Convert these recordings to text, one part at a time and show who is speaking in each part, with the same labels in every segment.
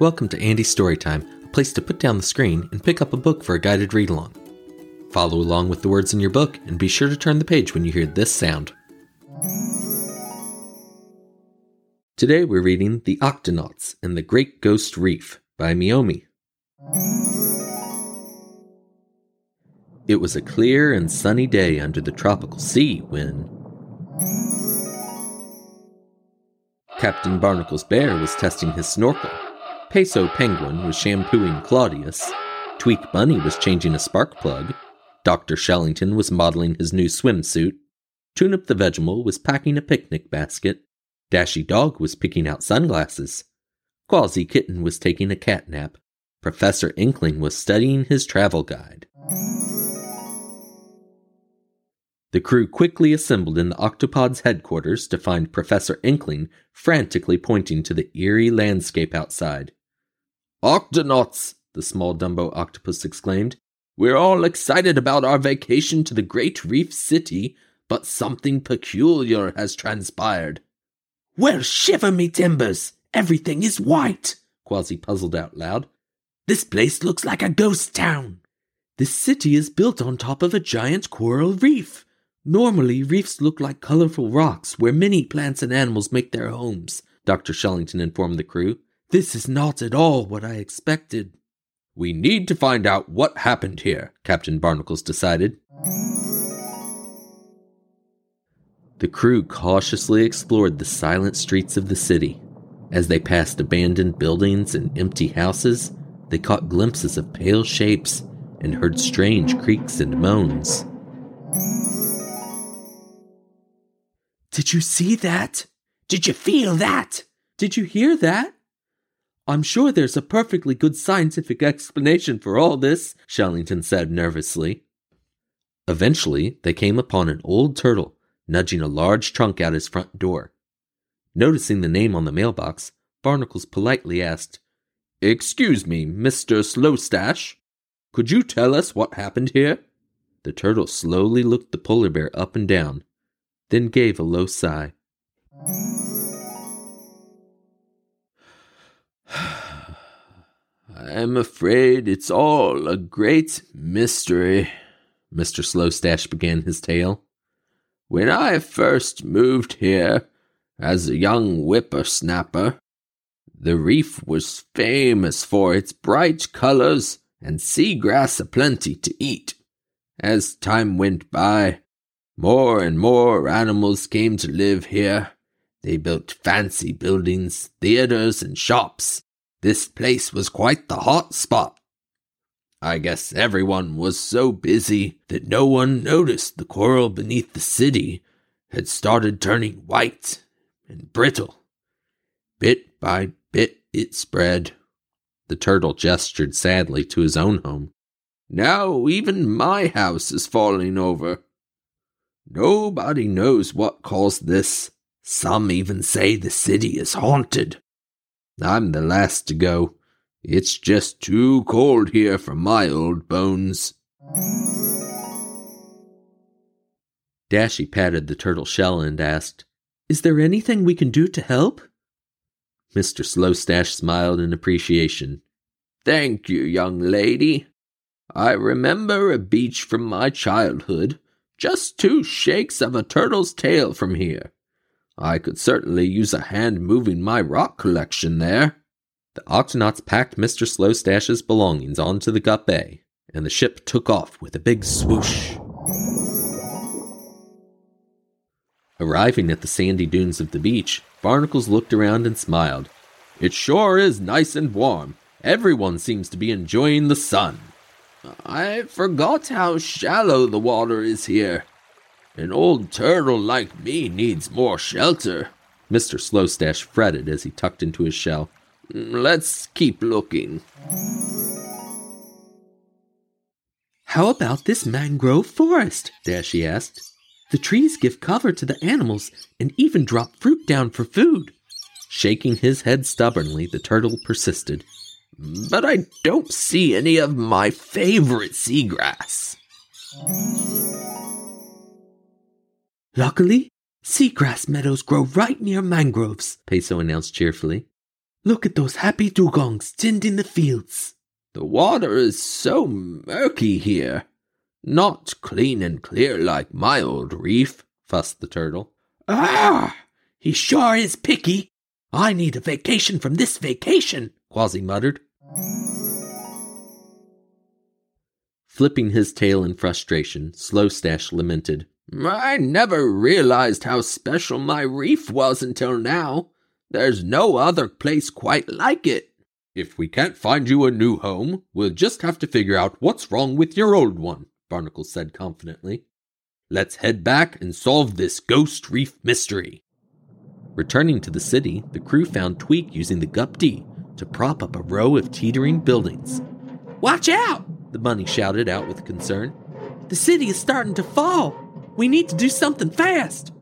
Speaker 1: Welcome to Andy's Storytime, a place to put down the screen and pick up a book for a guided read along. Follow along with the words in your book and be sure to turn the page when you hear this sound. Today we're reading The Octonauts and the Great Ghost Reef by Meomi. It was a clear and sunny day under the tropical sea when Captain Barnacles bear was testing his snorkel. Peso Penguin was shampooing Claudius. Tweak Bunny was changing a spark plug. Dr. Shellington was modeling his new swimsuit. Tunip the Vegimal was packing a picnic basket. Dashi Dog was picking out sunglasses. Kwazii Kitten was taking a cat nap. Professor Inkling was studying his travel guide. The crew quickly assembled in the octopod's headquarters to find Professor Inkling frantically pointing to the eerie landscape outside. Octonauts! the small Dumbo octopus exclaimed. We're all excited about our vacation to the great reef city, but something peculiar has transpired.
Speaker 2: Well, shiver me timbers! Everything is white! Kwazii puzzled out loud. This place looks like a ghost town. This city is built on top of a giant coral reef. Normally, reefs look like colorful rocks where many plants and animals make their homes, Dr. Shellington informed the crew. This is not at all what I expected.
Speaker 1: We need to find out what happened here, Captain Barnacles decided. The crew cautiously explored the silent streets of the city. As they passed abandoned buildings and empty houses, they caught glimpses of pale shapes and heard strange creaks and moans.
Speaker 2: Did you see that? Did you feel that? Did you hear that? I'm sure there's a perfectly good scientific explanation for all this, Shellington said nervously.
Speaker 1: Eventually, they came upon an old turtle nudging a large trunk out his front door. Noticing the name on the mailbox, Barnacles politely asked, Excuse me, Mr. Slowstash, could you tell us what happened here? The turtle slowly looked the polar bear up and down, then gave a low sigh.
Speaker 3: I'm afraid it's all a great mystery, Mr. Slowstash began his tale. When I first moved here, as a young whippersnapper, the reef was famous for its bright colors and seagrass aplenty to eat. As time went by, more and more animals came to live here. They built fancy buildings, theaters, and shops. This place was quite the hot spot. I guess everyone was so busy that no one noticed the coral beneath the city had started turning white and brittle. Bit by bit it spread.
Speaker 1: The turtle gestured sadly to his own home.
Speaker 3: Now even my house is falling over. Nobody knows what caused this. Some even say the city is haunted. I'm the last to go. It's just too cold here for my old bones.
Speaker 1: Dashi patted the turtle shell and asked, Is there anything we can do to help? Mr. Slowstash smiled in appreciation.
Speaker 3: Thank you, young lady. I remember a beach from my childhood, just two shakes of a turtle's tail from here. I could certainly use a hand moving my rock collection there.
Speaker 1: The Octonauts packed Mr. Slowstash's belongings onto the Gup-B, and the ship took off with a big swoosh. Arriving at the sandy dunes of the beach, Barnacles looked around and smiled.
Speaker 3: It sure is nice and warm. Everyone seems to be enjoying the sun. I forgot how shallow the water is here. An old turtle like me needs more shelter.
Speaker 1: Mr. Slowstash fretted as he tucked into his shell.
Speaker 3: Let's keep looking.
Speaker 2: How about this mangrove forest? Dashi asked. The trees give cover to the animals and even drop fruit down for food.
Speaker 1: Shaking his head stubbornly, the turtle persisted.
Speaker 3: But I don't see any of my favorite seagrass.
Speaker 2: Luckily, seagrass meadows grow right near mangroves, Peso announced cheerfully. Look at those happy dugongs tending the fields.
Speaker 3: The water is so murky here. Not clean and clear like my old reef, fussed the turtle.
Speaker 2: Ah, he sure is picky. I need a vacation from this vacation, Kwazii muttered.
Speaker 1: Flipping his tail in frustration, Slowstash lamented,
Speaker 3: I never realized how special my reef was until now. There's no other place quite like it.
Speaker 1: If we can't find you a new home, we'll just have to figure out what's wrong with your old one, Barnacle said confidently. Let's head back and solve this ghost reef mystery. Returning to the city, the crew found Tweak using the Gup-D to prop up a row of teetering buildings.
Speaker 2: Watch out!
Speaker 1: the bunny shouted out with concern.
Speaker 2: The city is starting to fall. We need to do something fast.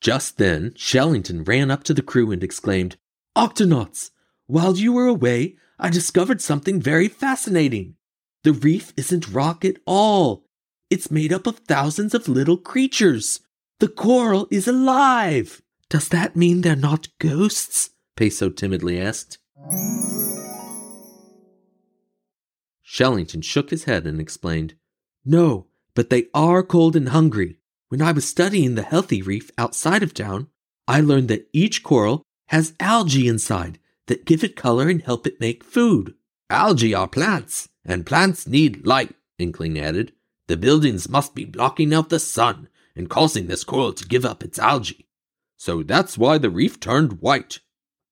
Speaker 1: Just then, Shellington ran up to the crew and exclaimed, Octonauts, while you were away, I discovered something very fascinating. The reef isn't rock at all. It's made up of thousands of little creatures. The coral is alive.
Speaker 2: Does that mean they're not ghosts?
Speaker 1: Peso timidly asked. Shellington shook his head and explained, No, but they are cold and hungry. When I was studying the healthy reef outside of town, I learned that each coral has algae inside that give it color and help it make food.
Speaker 3: Algae are plants, and plants need light, Inkling added. The buildings must be blocking out the sun and causing this coral to give up its algae. So that's why the reef turned white.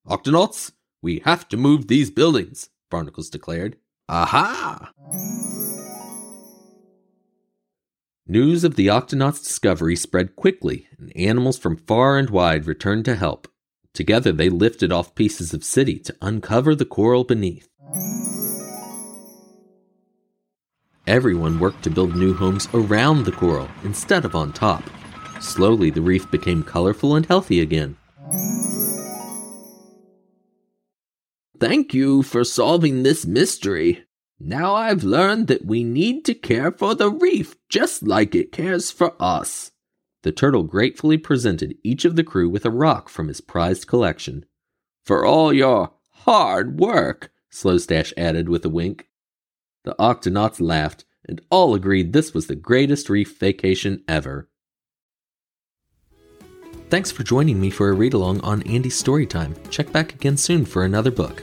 Speaker 3: Octonauts, we have to move these buildings, Barnacles declared. Aha!
Speaker 1: News of the Octonauts' discovery spread quickly, and animals from far and wide returned to help. Together they lifted off pieces of city to uncover the coral beneath. Everyone worked to build new homes around the coral instead of on top. Slowly, the reef became colorful and healthy again.
Speaker 3: Thank you for solving this mystery. Now I've learned that we need to care for the reef just like it cares for us.
Speaker 1: The turtle gratefully presented each of the crew with a rock from his prized collection.
Speaker 3: For all your hard work,
Speaker 1: Slowstash added with a wink. The Octonauts laughed, and all agreed this was the greatest reef vacation ever. Thanks for joining me for a read along on Andy's Storytime. Check back again soon for another book.